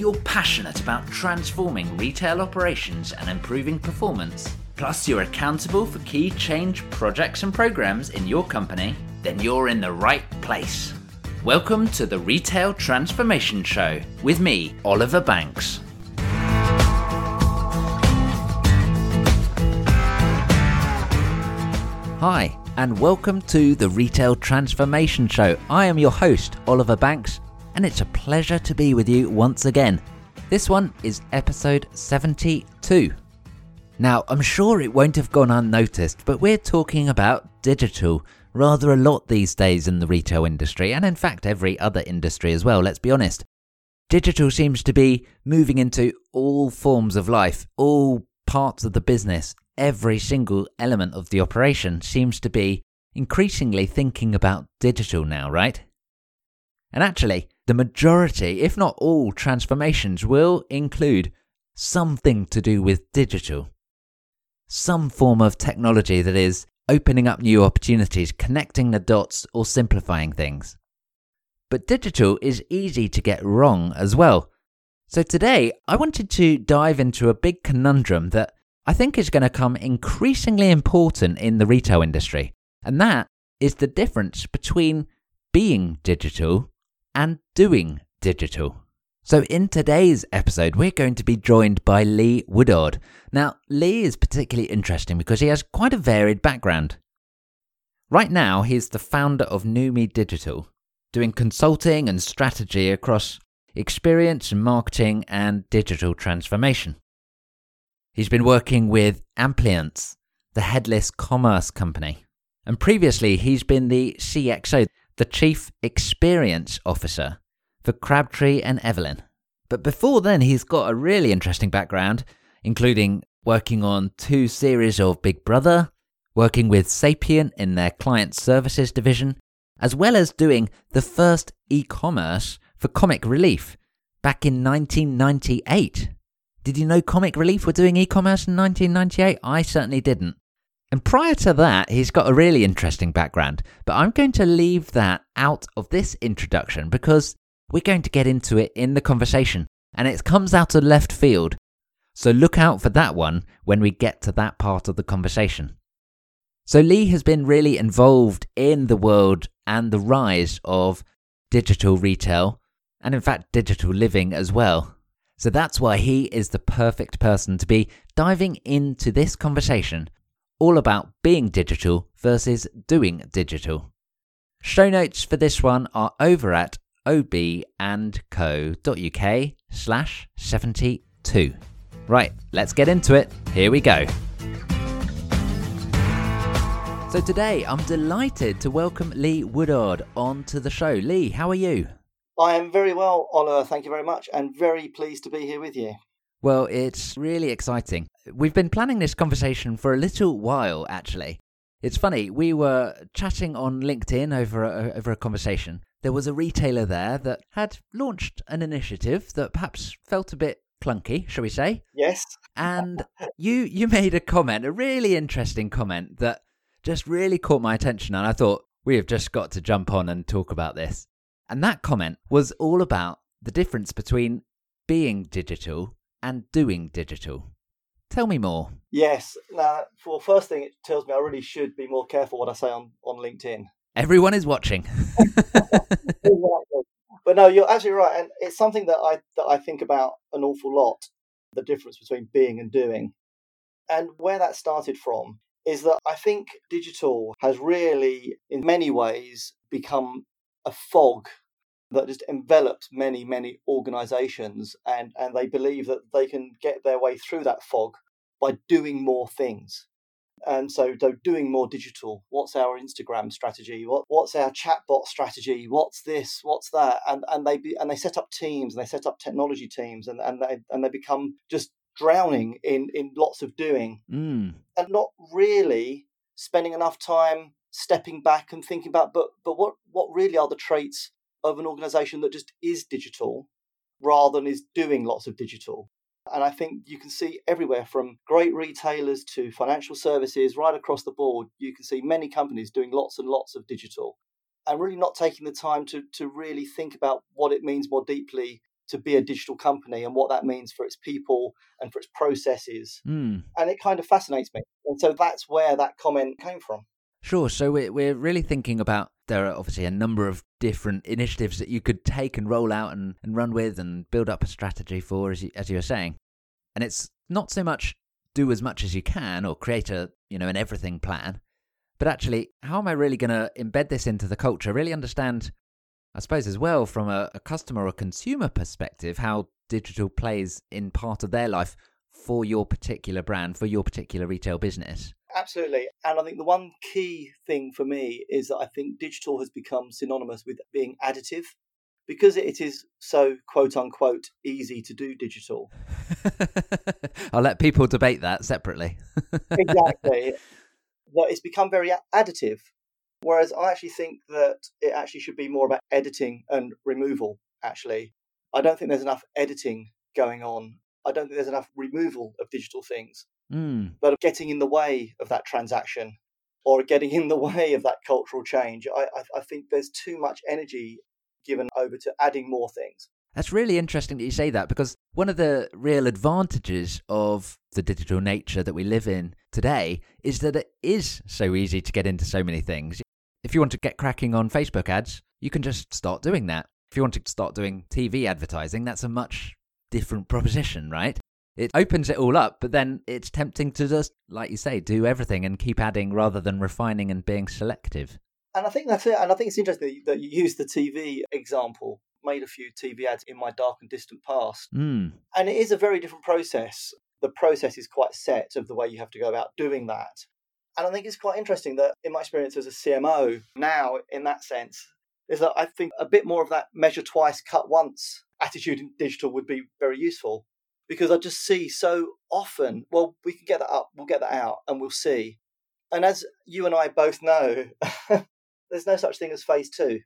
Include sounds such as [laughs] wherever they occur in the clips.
you're passionate about transforming retail operations and improving performance, plus you're accountable for key change projects and programs in your company, then you're in the right place. Welcome to the Retail Transformation Show with me, Oliver Banks. Hi, and welcome to the Retail Transformation Show. I am your host, Oliver Banks, and it's a pleasure to be with you once again. This one is episode 72. Now, I'm sure it won't have gone unnoticed, but we're talking about digital rather a lot these days in the retail industry, and in fact, every other industry as well, let's be honest. Digital seems to be moving into all forms of life, all parts of the business, every single element of the operation seems to be increasingly thinking about digital now, right? And actually, the majority, if not all, transformations will include something to do with digital. Some form of technology that is opening up new opportunities, connecting the dots, or simplifying things. But digital is easy to get wrong as well. So today, I wanted to dive into a big conundrum that I think is going to come increasingly important in the retail industry, and that is the difference between being digital and doing digital. So, in today's episode, we're going to be joined by Lee Woodard. Now, Lee is particularly interesting because he has quite a varied background. Right now, he's the founder of Numi Digital, doing consulting and strategy across experience, marketing, and digital transformation. He's been working with Amplience, the headless commerce company. And previously, he's been the CXO, the Chief Experience Officer for Crabtree and Evelyn. But before then, he's got a really interesting background, including working on two series of Big Brother, working with Sapient in their client services division, as well as doing the first e commerce for Comic Relief back in 1998. Did you know Comic Relief were doing e commerce in 1998? I certainly didn't. And prior to that, he's got a really interesting background, but I'm going to leave that out of this introduction because we're going to get into it in the conversation, and it comes out of left field. So look out for that one when we get to that part of the conversation. So Lee has been really involved in the world and the rise of digital retail, and in fact, digital living as well. So that's why he is the perfect person to be diving into this conversation all about being digital versus doing digital. Show notes for this one are over at obandco.uk slash 72. Right, let's get into it. Here we go. So today I'm delighted to welcome Lee Woodard onto the show. Lee, how are you? I am very well, Oliver. Thank you very much, and very pleased to be here with you. Well, it's really exciting. We've been planning this conversation for a little while, actually. It's funny, we were chatting on LinkedIn over a, over a conversation. There was a retailer there that had launched an initiative that perhaps felt a bit clunky, shall we say? Yes. And you you made a comment, a really interesting comment that just really caught my attention and I thought we have just got to jump on and talk about this. And that comment was all about the difference between being digital and doing digital. Tell me more. Yes. Now, for first thing, it tells me I really should be more careful what I say on, on LinkedIn. Everyone is watching. [laughs] but no, you're actually right, and it's something that I that I think about an awful lot. The difference between being and doing, and where that started from is that I think digital has really, in many ways, become a fog that just envelops many, many organizations, and, and they believe that they can get their way through that fog by doing more things. And so, so doing more digital. What's our Instagram strategy? What, what's our chatbot strategy? What's this? What's that? And and they be, and they set up teams and they set up technology teams and and they and they become just drowning in in lots of doing mm. and not really spending enough time stepping back and thinking about but but what what really are the traits of an organization that just is digital rather than is doing lots of digital and i think you can see everywhere from great retailers to financial services right across the board you can see many companies doing lots and lots of digital and really not taking the time to to really think about what it means more deeply to be a digital company and what that means for its people and for its processes. Mm. And it kind of fascinates me. And so that's where that comment came from. Sure. So we're, we're really thinking about there are obviously a number of different initiatives that you could take and roll out and, and run with and build up a strategy for, as you, as you were saying. And it's not so much do as much as you can or create a, you know, an everything plan, but actually, how am I really going to embed this into the culture? Really understand, I suppose, as well, from a, a customer or consumer perspective, how digital plays in part of their life for your particular brand, for your particular retail business. Absolutely. And I think the one key thing for me is that I think digital has become synonymous with being additive because it is so quote unquote easy to do digital. [laughs] I'll let people debate that separately. exactly. [laughs] That it's become very additive. Whereas I actually think that it actually should be more about editing and removal, actually. I don't think there's enough editing going on. I don't think there's enough removal of digital things mm. that are getting in the way of that transaction or getting in the way of that cultural change. I, I, I think there's too much energy given over to adding more things. That's really interesting that you say that because one of the real advantages of the digital nature that we live in today is that it is so easy to get into so many things. If you want to get cracking on Facebook ads, you can just start doing that. If you want to start doing TV advertising, that's a much different proposition, right? It opens it all up, but then it's tempting to just, like you say, do everything and keep adding rather than refining and being selective. And I think that's it. And I think it's interesting that you use the TV example. Made a few TV ads in my dark and distant past. Mm. And it is a very different process. The process is quite set of the way you have to go about doing that. And I think it's quite interesting that, in my experience as a CMO, now in that sense, is that I think a bit more of that measure twice, cut once attitude in digital would be very useful because I just see so often, well, we can get that up, we'll get that out, and we'll see. And as you and I both know, [laughs] there's no such thing as phase two.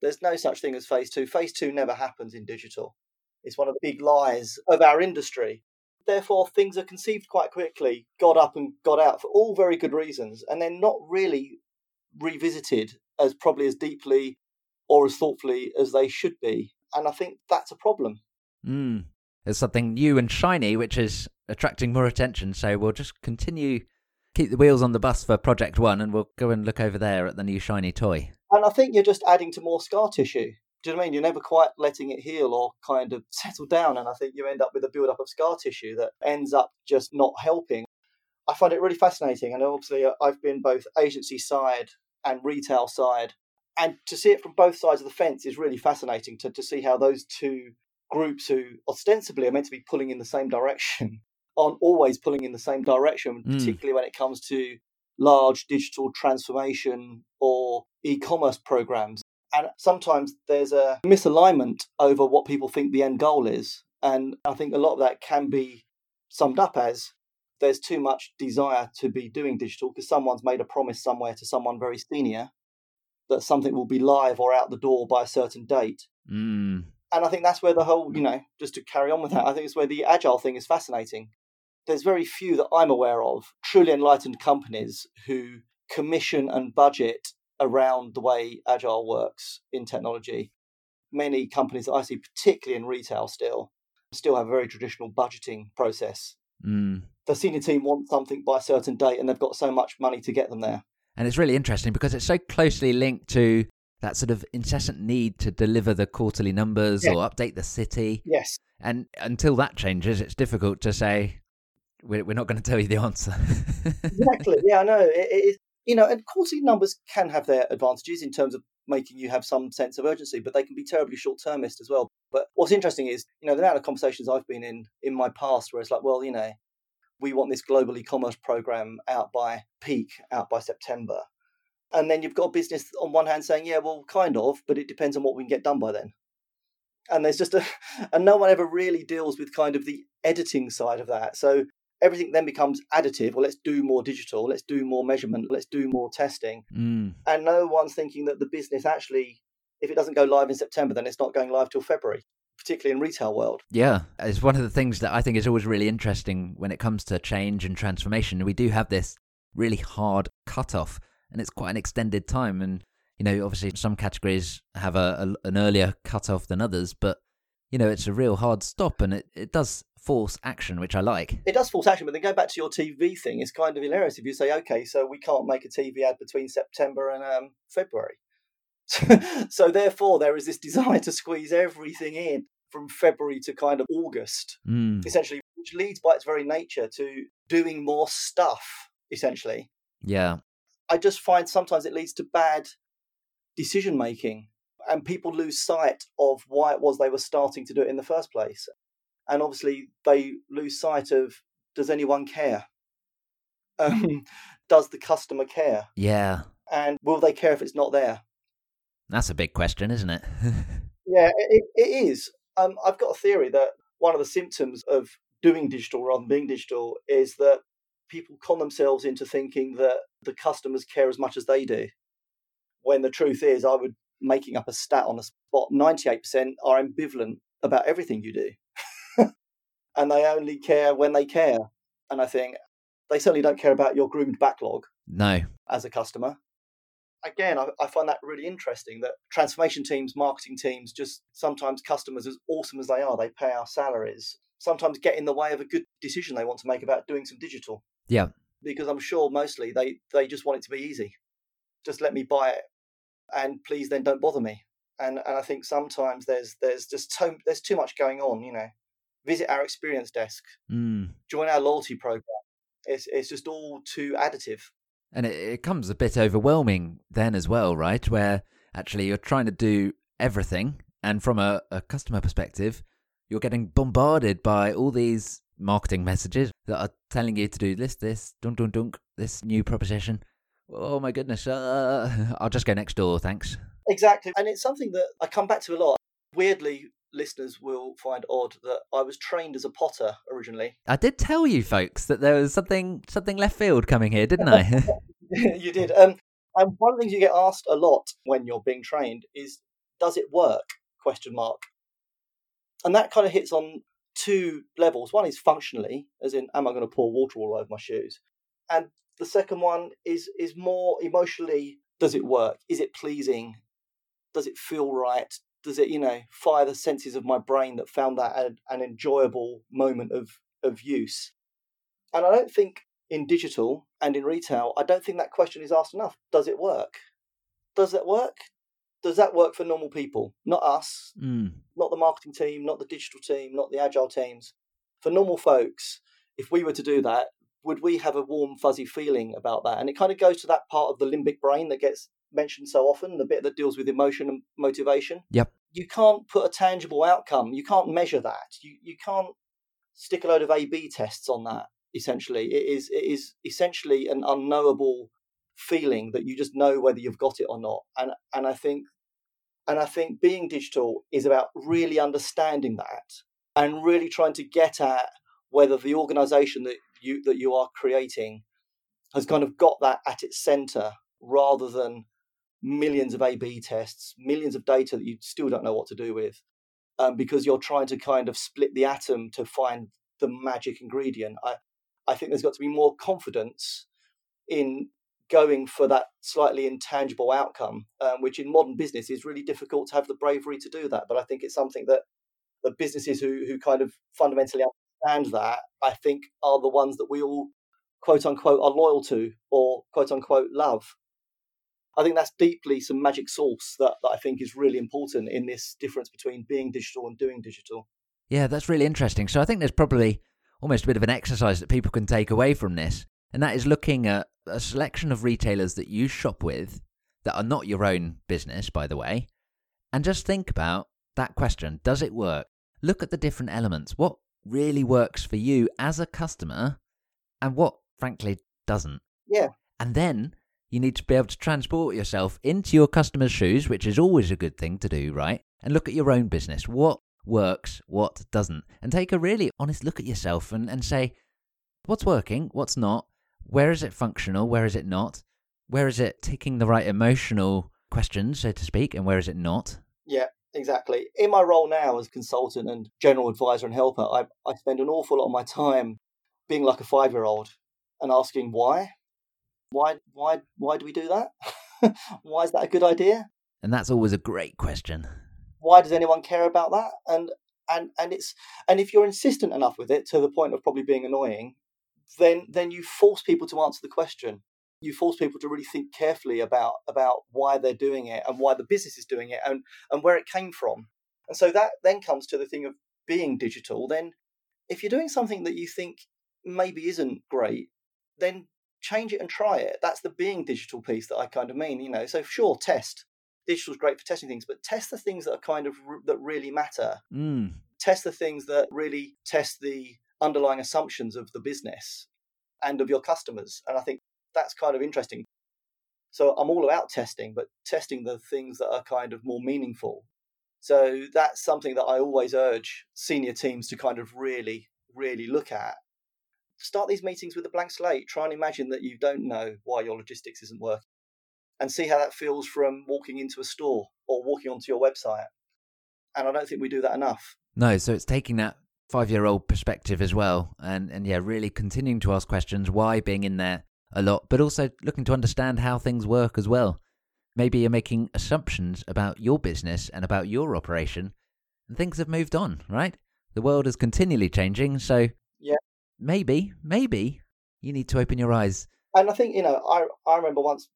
There's no such thing as phase two. Phase two never happens in digital. It's one of the big lies of our industry. Therefore, things are conceived quite quickly, got up and got out for all very good reasons, and they're not really revisited as probably as deeply or as thoughtfully as they should be. And I think that's a problem. Mm. There's something new and shiny which is attracting more attention. So we'll just continue, keep the wheels on the bus for Project One, and we'll go and look over there at the new shiny toy. And I think you're just adding to more scar tissue. Do you know what I mean? You're never quite letting it heal or kind of [laughs] settle down. And I think you end up with a build up of scar tissue that ends up just not helping. I find it really fascinating. And obviously, uh, I've been both agency side and retail side. And to see it from both sides of the fence is really fascinating to, to see how those two groups who ostensibly are meant to be pulling in the same direction [laughs] aren't always pulling in the same direction, Mm. particularly when it comes to large digital transformation or e commerce programs. And sometimes there's a misalignment over what people think the end goal is. And I think a lot of that can be summed up as there's too much desire to be doing digital because someone's made a promise somewhere to someone very senior that something will be live or out the door by a certain date. Mm. And I think that's where the whole, you know, just to carry on with that, I think it's where the agile thing is fascinating. There's very few that I'm aware of truly enlightened companies who commission and budget around the way agile works in technology. Many companies that I see, particularly in retail still, still have a very traditional budgeting process. Mm. The senior team wants something by a certain date and they've got so much money to get them there. And it's really interesting because it's so closely linked to that sort of incessant need to deliver the quarterly numbers Yeah. or update the city. Yes. And until that changes, it's difficult to say, we're, we're not going to tell you the answer. exactly. [laughs] Yeah, I know. It, it you know, and quarterly numbers can have their advantages in terms of making you have some sense of urgency, but they can be terribly short termist as well. But what's interesting is, you know, the amount of conversations I've been in in my past where it's like, well, you know, we want this global e-commerce program out by peak, out by September. And then you've got a business on one hand saying, yeah, well, kind of, but it depends on what we can get done by then. And there's just a, [laughs] and no one ever really deals with kind of the editing side of that. So everything then becomes additive. Well, let's do more digital, let's do more measurement, let's do more testing. mm. And no one's thinking that the business actually, if it doesn't go live in September, then it's not going live till February, particularly in retail world. Yeah, it's one of the things that I think is always really interesting when it comes to change and transformation. We do have this really hard cutoff, and it's quite an extended time. And you know, obviously, some categories have a, a an earlier cutoff than others, but you know, it's a real hard stop and it, it does force action, which I like. It does force action, but then going back to your TV thing, it's kind of hilarious if you say, okay, so we can't make a TV ad between September and um, February. [laughs] so therefore, there is this desire to squeeze everything in from February to kind of August, Mm. essentially, which leads by its very nature to doing more stuff, essentially. Yeah. I just find sometimes it leads to bad decision making and people lose sight of why it was they were starting to do it in the first place. And obviously, they lose sight of does anyone care? [laughs] Um, [laughs] does the customer care? Yeah. And will they care if it's not there? That's a big question, isn't it? [laughs] Yeah, it, it is. Um, I've got a theory that one of the symptoms of doing digital rather than being digital is that people con themselves into thinking that the customers care as much as they do. When the truth is, I would making up a stat on the spot, 98% are ambivalent about everything you do. [laughs] and they only care when they care. And I think they certainly don't care about your groomed backlog no. as a customer. Again, I, I find that really interesting that transformation teams, marketing teams, just sometimes customers, as awesome as they are, they pay our salaries, sometimes get in the way of a good decision they want to make about doing some digital. Yeah. Because I'm sure mostly they, they just want it to be easy. Just let me buy it and please then don't bother me. And and I think sometimes there's there's just too, there's too much going on, you know. Visit our experience desk, Mm. join our loyalty program. It's it's just all too additive. And it, it comes a bit overwhelming then as well, right? Where actually you're trying to do everything. And from a, a customer perspective, you're getting bombarded by all these marketing messages that are telling you to do this, this, dunk, dunk, dunk, this new proposition. Oh my goodness. Uh, I'll just go next door, thanks. Exactly. And it's something that I come back to a lot. Weirdly, listeners will find odd that I was trained as a potter originally. I did tell you folks that there was something something left field coming here, didn't I? [laughs] you did. Um, and one of the things you get asked a lot when you're being trained is, "Does it work?" Question mark. And that kind of hits on two levels. One is functionally, as in, "Am I going to pour water all over my shoes?" And the second one is is more emotionally. Does it work? Is it pleasing? Does it feel right? Does it, you know, fire the senses of my brain that found that an, an enjoyable moment of of use? And I don't think in digital and in retail, I don't think that question is asked enough. Does it work? Does that work? Does that work for normal people? Not us, mm. not the marketing team, not the digital team, not the agile teams. For normal folks, if we were to do that, would we have a warm, fuzzy feeling about that? And it kind of goes to that part of the limbic brain that gets mentioned so often, the bit that deals with emotion and motivation. Yep. You can't put a tangible outcome. You can't measure that. You you can't stick a load of A B tests on that, essentially. It is it is essentially an unknowable feeling that you just know whether you've got it or not. And and I think and I think being digital is about really understanding that and really trying to get at whether the organization that you that you are creating has kind of got that at its center rather than millions of A/B tests, millions of data that you still don't know what to do with, um, because you're trying to kind of split the atom to find the magic ingredient. I I think there's got to be more confidence in going for that slightly intangible outcome, um, which in modern business is really difficult to have the bravery to do that. But I think it's something that the businesses who who kind of fundamentally understand that, I think, are the ones that we all quote unquote are loyal to or quote unquote love. I think that's deeply some magic sauce that, that I think is really important in this difference between being digital and doing digital. Yeah, that's really interesting. So I think there's probably almost a bit of an exercise that people can take away from this, and that is looking at a selection of retailers that you shop with that are not your own business, by the way, and just think about that question Does it work? Look at the different elements. What really works for you as a customer, and what, frankly, doesn't. Yeah. And then you need to be able to transport yourself into your customer's shoes, which is always a good thing to do, right? And look at your own business. What works, what doesn't? And take a really honest look at yourself and, and say, what's working, what's not? Where is it functional? Where is it not? Where is it taking the right emotional questions, so to speak, and where is it not? Yeah, exactly. In my role now as consultant and general advisor and helper, I, I spend an awful lot of my time being like a five year old and asking why. Why why why do we do that? [laughs] why is that a good idea? And that's always a great question. Why does anyone care about that? And and and it's and if you're insistent enough with it to the point of probably being annoying, then then you force people to answer the question. You force people to really think carefully about about why they're doing it and why the business is doing it and and where it came from. And so that then comes to the thing of being digital. Then, if you're doing something that you think maybe isn't great, then change it and try it. That's the being digital piece that I kind of mean. You know, so sure, test. Digital's great for testing things, but test the things that are kind of that really matter. Mm. Test the things that really test the underlying assumptions of the business and of your customers. And I think that's kind of interesting. So I'm all about testing, but testing the things that are kind of more meaningful. So that's something that I always urge senior teams to kind of really, really look at. Start these meetings with a blank slate. Try and imagine that you don't know why your logistics isn't working and see how that feels from walking into a store or walking onto your website. And I don't think we do that enough. No, so it's taking that five year old perspective as well and, and yeah, really continuing to ask questions, why being in there a lot, but also looking to understand how things work as well. Maybe you're making assumptions about your business and about your operation, and things have moved on, right? The world is continually changing, so yeah, maybe, maybe you need to open your eyes. And I think you know, I I remember once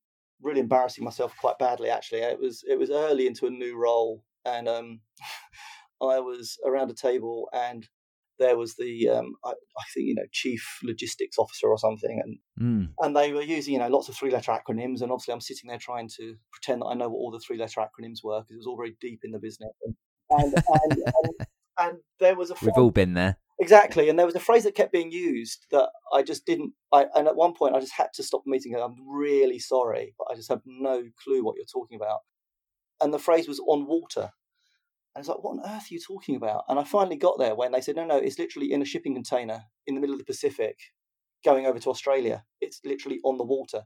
really embarrassing myself quite badly. Actually, it was it was early into a new role, and um, [laughs] I was around a table, and there was the um, I, I, think you know chief logistics officer or something, and mm. and they were using you know lots of three letter acronyms, and obviously I'm sitting there trying to pretend that I know what all the three letter acronyms were because it was all very deep in the business, and and, and, and, and there was a we've all been there exactly, and there was a phrase that kept being used that I just didn't. I and at one point I just had to stop the meeting. I'm really sorry, but I just have no clue what you're talking about. And the phrase was on water. And it's like, what on earth are you talking about? And I finally got there when they said, no, no, it's literally in a shipping container in the middle of the Pacific going over to Australia. It's literally on the water.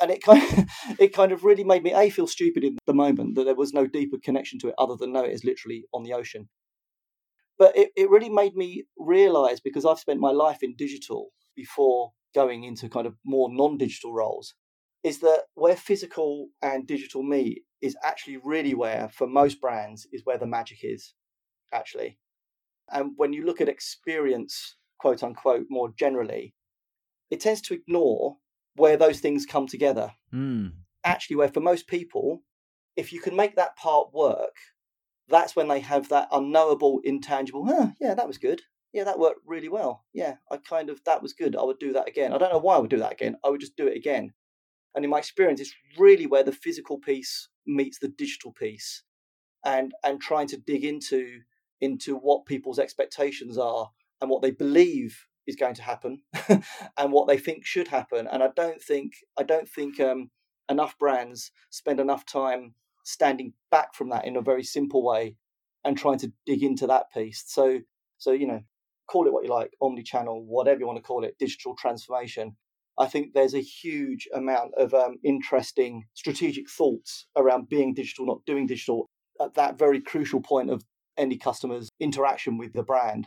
And it kind of, [laughs] it kind of really made me a feel stupid in the moment that there was no deeper connection to it other than no, it is literally on the ocean. But it, it really made me realize because I've spent my life in digital before going into kind of more non-digital roles, is that where physical and digital meet is actually really where, for most brands, is where the magic is, actually. And when you look at experience, quote unquote, more generally, it tends to ignore where those things come together. Mm. Actually, where for most people, if you can make that part work, that's when they have that unknowable, intangible, huh, yeah, that was good. Yeah, that worked really well. Yeah, I kind of, that was good. I would do that again. I don't know why I would do that again. I would just do it again. And in my experience, it's really where the physical piece meets the digital piece, and and trying to dig into into what people's expectations are and what they believe is going to happen [laughs] and what they think should happen. And I don't think I don't think um, enough brands spend enough time standing back from that in a very simple way and trying to dig into that piece. So so you know, call it what you like, omni-channel, whatever you want to call it, digital transformation. I think there's a huge amount of um, interesting strategic thoughts around being digital, not doing digital, at that very crucial point of any customer's interaction with the brand.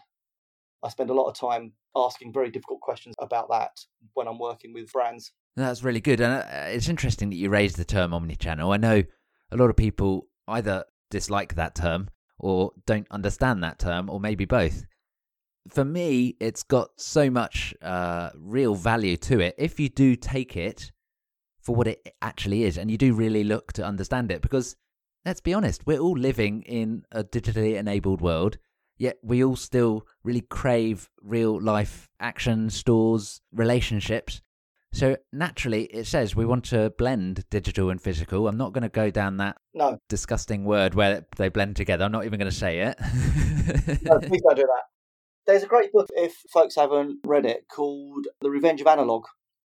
I spend a lot of time asking very difficult questions about that when I'm working with brands. That's really good. And uh, it's interesting that you raised the term omnichannel. I know a lot of people either dislike that term or don't understand that term, or maybe both for me, it's got so much uh, real value to it if you do take it for what it actually is and you do really look to understand it. Because let's be honest, we're all living in a digitally enabled world, yet we all still really crave real life action, stores, relationships. So naturally, it says we want to blend digital and physical. I'm not going to go down that no. disgusting word where they blend together. I'm not even going to say it. no, please don't do that. There's a great book, if folks haven't read it, called The Revenge of Analog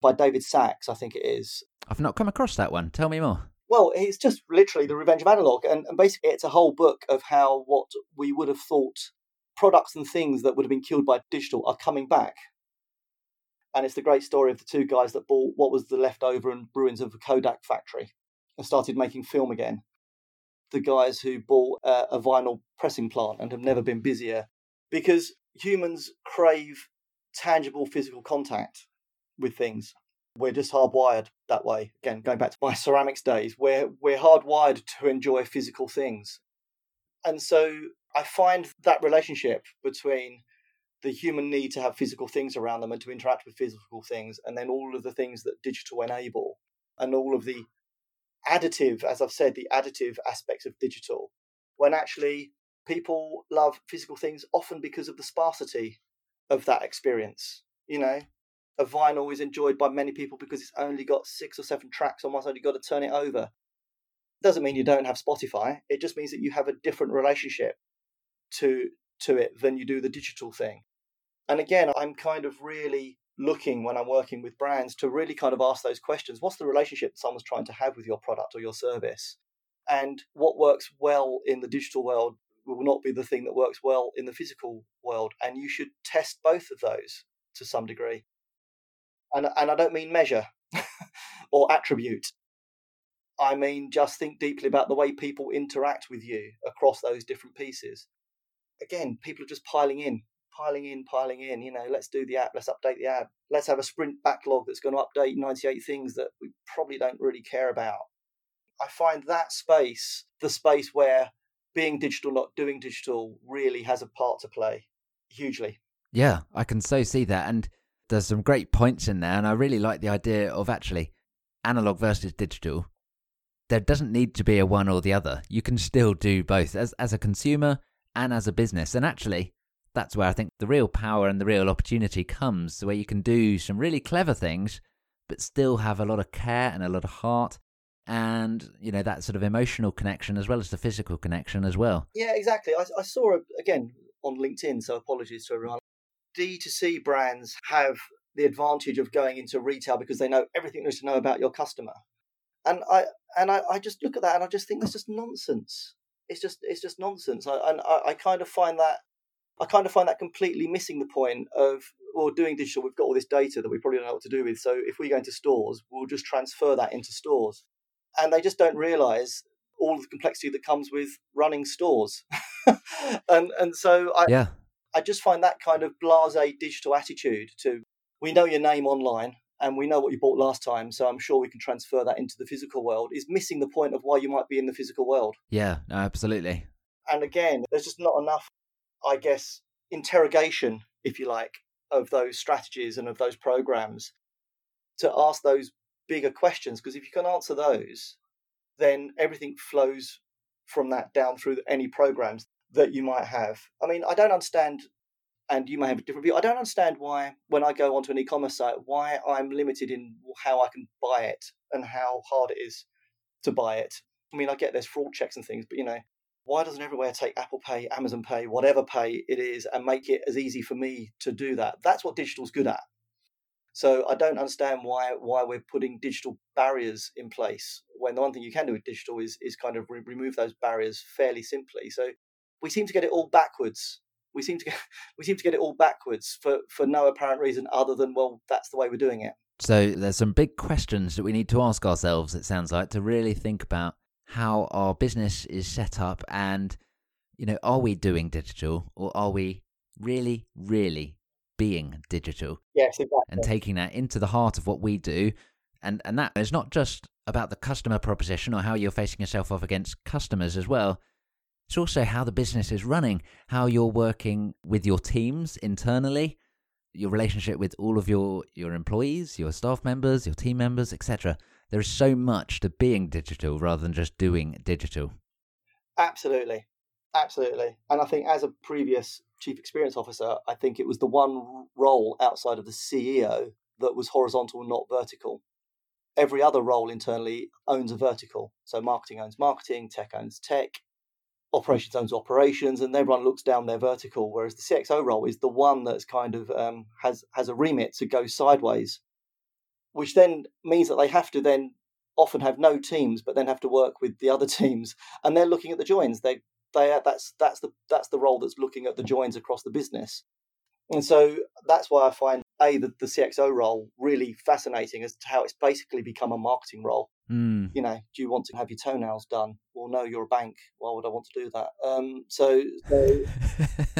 by David Sax, I think it is. I've not come across that one. Tell me more. Well, it's just literally The Revenge of Analog. And, and basically, it's a whole book of how what we would have thought products and things that would have been killed by digital are coming back. And it's the great story of the two guys that bought what was the leftover and ruins of a Kodak factory and started making film again. The guys who bought uh, a vinyl pressing plant and have never been busier because humans crave tangible physical contact with things. We're just hardwired that way. Again, going back to my [laughs] ceramics days, we're we're hardwired to enjoy physical things. And so I find that relationship between the human need to have physical things around them and to interact with physical things, and then all of the things that digital enable, and all of the additive, as I've said, the additive aspects of digital, when actually people love physical things often because of the sparsity of that experience. You know, a vinyl is enjoyed by many people because it's only got six or seven tracks, on one side, you've got to turn it over. Doesn't mean you don't have Spotify. It just means that you have a different relationship to to it than you do the digital thing. And again, I'm kind of really looking when I'm working with brands to really kind of ask those questions. What's the relationship someone's trying to have with your product or your service? And what works well in the digital world will not be the thing that works well in the physical world. And you should test both of those to some degree. And, and I don't mean measure [laughs] or attribute. I mean, just think deeply about the way people interact with you across those different pieces. Again, people are just piling in, piling in, piling in. You know, let's do the app, let's update the app, let's have a sprint backlog that's going to update 98 things that we probably don't really care about. I find that space the space where being digital, not doing digital, really has a part to play hugely. Yeah, I can so see that. And there's some great points in there. And I really like the idea of actually analog versus digital. There doesn't need to be a one or the other. You can still do both as, as a consumer and as a business. And actually, that's where I think the real power and the real opportunity comes, where you can do some really clever things, but still have a lot of care and a lot of heart and you know that sort of emotional connection as well as the physical connection as well. Yeah exactly. I, I saw again on linkedin so apologies to everyone. D2c brands have the advantage of going into retail because they know everything there is to know about your customer. And i and I, I just look at that and i just think that's just nonsense. It's just it's just nonsense. I, and I, I kind of find that i kind of find that completely missing the point of well, doing digital, we've got all this data that we probably don't know what to do with. So if we go into stores, we'll just transfer that into stores and they just don't realize all the complexity that comes with running stores. [laughs] and and so I yeah. I just find that kind of blasé digital attitude to we know your name online and we know what you bought last time, so I'm sure we can transfer that into the physical world is missing the point of why you might be in the physical world. Yeah, no, absolutely. And again, there's just not enough, I guess, interrogation, if you like, of those strategies and of those programs to ask those bigger questions because if you can answer those, then everything flows from that down through any programs that you might have. I mean, I don't understand, and you may have a different view. I don't understand why, when I go onto an e-commerce site, why I'm limited in how I can buy it and how hard it is to buy it. I mean, I get there's fraud checks and things, but you know, why doesn't everywhere take Apple Pay, Amazon Pay, whatever Pay it is, and make it as easy for me to do that? That's what digital's good at. So I don't understand why why we're putting digital barriers in place when the one thing you can do with digital is is kind of re- remove those barriers fairly simply. So we seem to get it all backwards. We seem to get [laughs] we seem to get it all backwards for for no apparent reason other than well that's the way we're doing it. So there's some big questions that we need to ask ourselves. It sounds like to really think about how our business is set up and you know are we doing digital or are we really really being digital. Yes, exactly. And taking that into the heart of what we do. And and that is not just about the customer proposition or how you're facing yourself off against customers as well. It's also how the business is running, how you're working with your teams internally, your relationship with all of your, your employees, your staff members, your team members, etc. There is so much to being digital rather than just doing digital. Absolutely. Absolutely. And I think as a previous chief experience officer, I think it was the one role outside of the CEO that was horizontal, not vertical. Every other role internally owns a vertical. So marketing owns marketing, tech owns tech, operations owns operations, and everyone looks down their vertical. Whereas the CXO role is the one that's kind of um, has has a remit to go sideways, which then means that they have to then often have no teams, but then have to work with the other [laughs] teams, and they're looking at the joins. They they that's that's the that's the role that's looking at the joins across the business. And so that's why I find a the, the CXO role really fascinating as to how it's basically become a marketing role. Mm. You know, do you want to have your toenails done? Well, no, you're a bank. Why would I want to do that? Um, so, so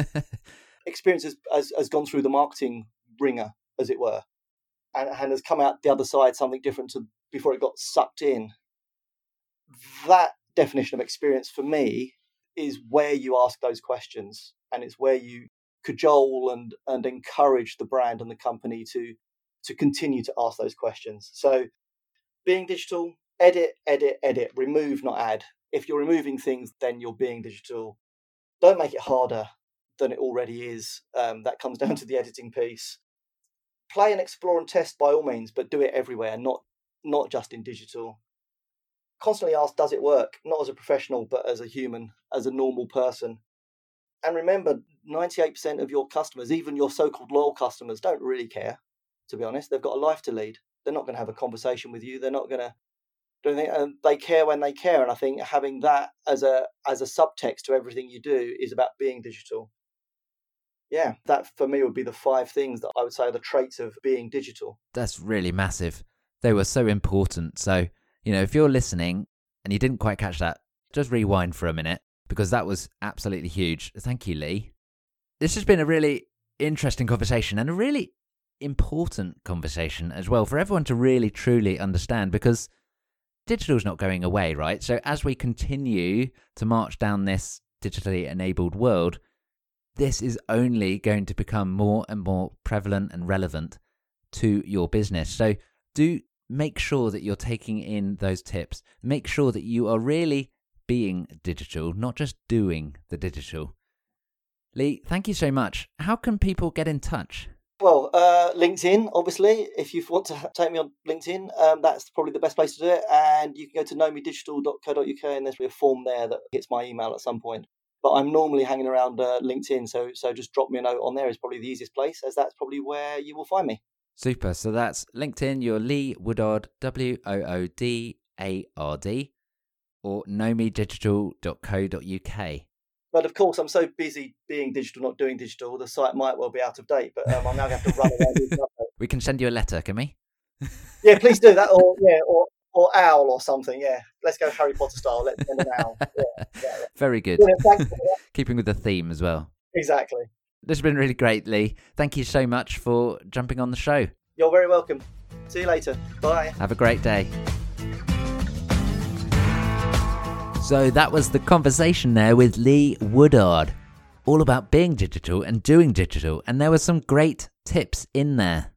[laughs] experience has, has, has gone through the marketing wringer, as it were, and, and has come out the other side something different to before it got sucked in. That definition of experience for me is where you ask those questions and it's where you cajole and and encourage the brand and the company to to continue to ask those questions. So being digital, edit, edit, edit, remove, not add. If you're removing things, then you're being digital. Don't make it harder than it already is. Um, that comes [laughs] down to the editing piece. Play and explore and test by all means, but do it everywhere, not not just in digital. Constantly ask, does it work? Not as a professional, but as a human, as a normal person. And remember, 98% of your customers, even your so called loyal customers, don't really care, to be honest. They've got a life to lead. They're not going to have a conversation with you. They're not going to do anything. And they care when they care. And I think having that as a as a subtext to everything you do is about being digital. Yeah, that for me would be the five things that I would say are the traits of being digital. That's really massive. They were so important. So, you know, if you're listening and you didn't quite catch that, just rewind for a minute because that was absolutely huge. Thank you, Lee. This has been a really interesting conversation and a really important conversation as well for everyone to really truly understand because digital's not going away, right? So as we continue to march down this digitally enabled world, this is only going to become more and more prevalent and relevant to your business. So do make sure that you're taking in those tips. Make sure that you are really being digital, not just doing the digital. Lee, thank you so much. How can people get in touch? Well, uh, LinkedIn, obviously. If you want to take me on LinkedIn, um, that's probably the best place to do it. And you can go to knowmedigital.co.uk and there's a form there that hits my email at some point. But I'm normally hanging around uh, LinkedIn, so so just drop me a note on there is probably the easiest place, as that's probably where you will find me. Super. So that's LinkedIn. You're Lee Woodard, W O O D A R D or knowmedigital.co.uk. But of course, I'm so busy being digital, not doing digital, the site might well be out of date. But um, I'm now going to have to run around. [laughs] we can send you a letter, can we? [laughs] yeah, please do that, or yeah, or or owl or something. Yeah, let's go Harry Potter style. Let's send an owl. Yeah, yeah, yeah. [laughs] Very good. Keeping with the theme as well. Exactly. This has been really great, Lee. Thank you so much for jumping on the show. You're very welcome. See you later. Bye. Have a great day. So that was the conversation there with Lee Woodard, all about being digital and doing digital, and there were some great tips in there.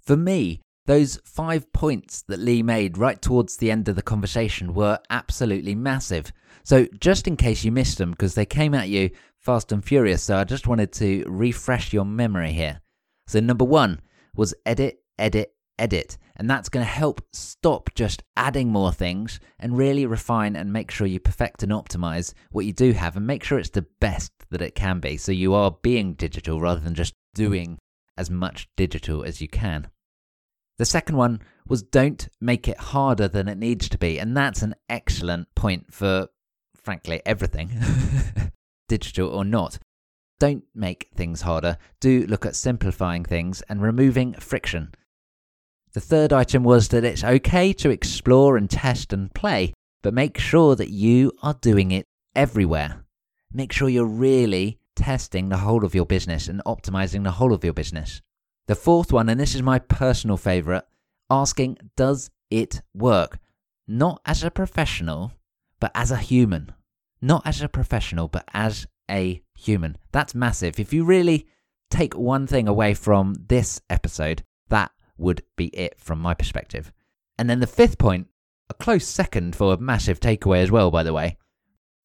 For me, those five points that Lee made right towards the end of the conversation were absolutely massive. So, just in case you missed them, because they came at you fast and furious, so I just wanted to refresh your memory here. So, number one was edit, edit, edit. And that's going to help stop just adding more things and really refine and make sure you perfect and optimize what you do have and make sure it's the best that it can be. So you are being digital rather than just doing as much digital as you can. The second one was don't make it harder than it needs to be. And that's an excellent point for, frankly, everything, [laughs] digital or not. Don't make things harder. Do look at simplifying things and removing friction. The third item was that it's okay to explore and test and play, but make sure that you are doing it everywhere. Make sure you're really testing the whole of your business and optimizing the whole of your business. The fourth one, and this is my personal favorite, asking, does it work? Not as a professional, but as a human. Not as a professional, but as a human. That's massive. If you really take one thing away from this episode, that would be it from my perspective. And then the fifth point, a close second for a massive takeaway as well, by the way.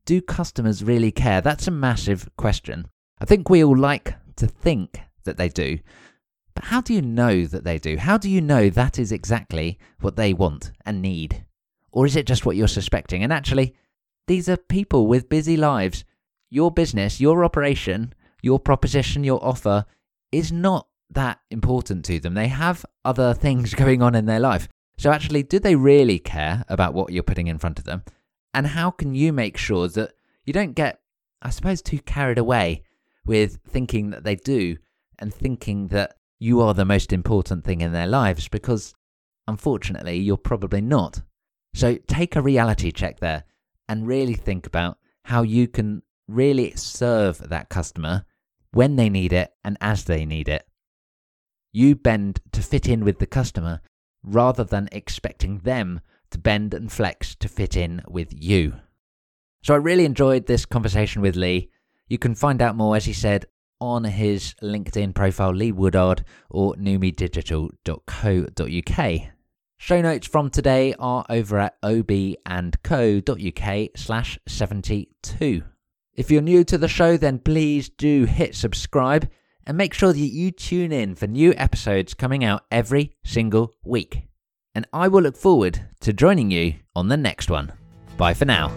Do customers really care? That's a massive question. I think we all like to think that they do. But how do you know that they do? How do you know that is exactly what they want and need? Or is it just what you're suspecting? And actually, these are people with busy lives. Your business, your operation, your proposition, your offer is not that important to them. They have other things [laughs] going on in their life. So, actually, do they really care about what you're putting in front of them? And how can you make sure that you don't get, I suppose, too carried away with thinking that they do and thinking that you are the most important thing in their lives? Because unfortunately, you're probably not. So, take a reality check there and really think about how you can really serve that customer when they need it and as they need it. You bend to fit in with the customer rather than expecting them to bend and flex to fit in with you. So I really enjoyed this conversation with Lee. You can find out more, as he said, on his LinkedIn profile, Lee Woodard, or numidigital.co.uk. Show notes from today are over at obandco.uk slash 72. If you're new to the show, then please do hit subscribe and make sure that you tune in for new episodes coming out every single week. And I will look forward to joining you on the next one. Bye for now.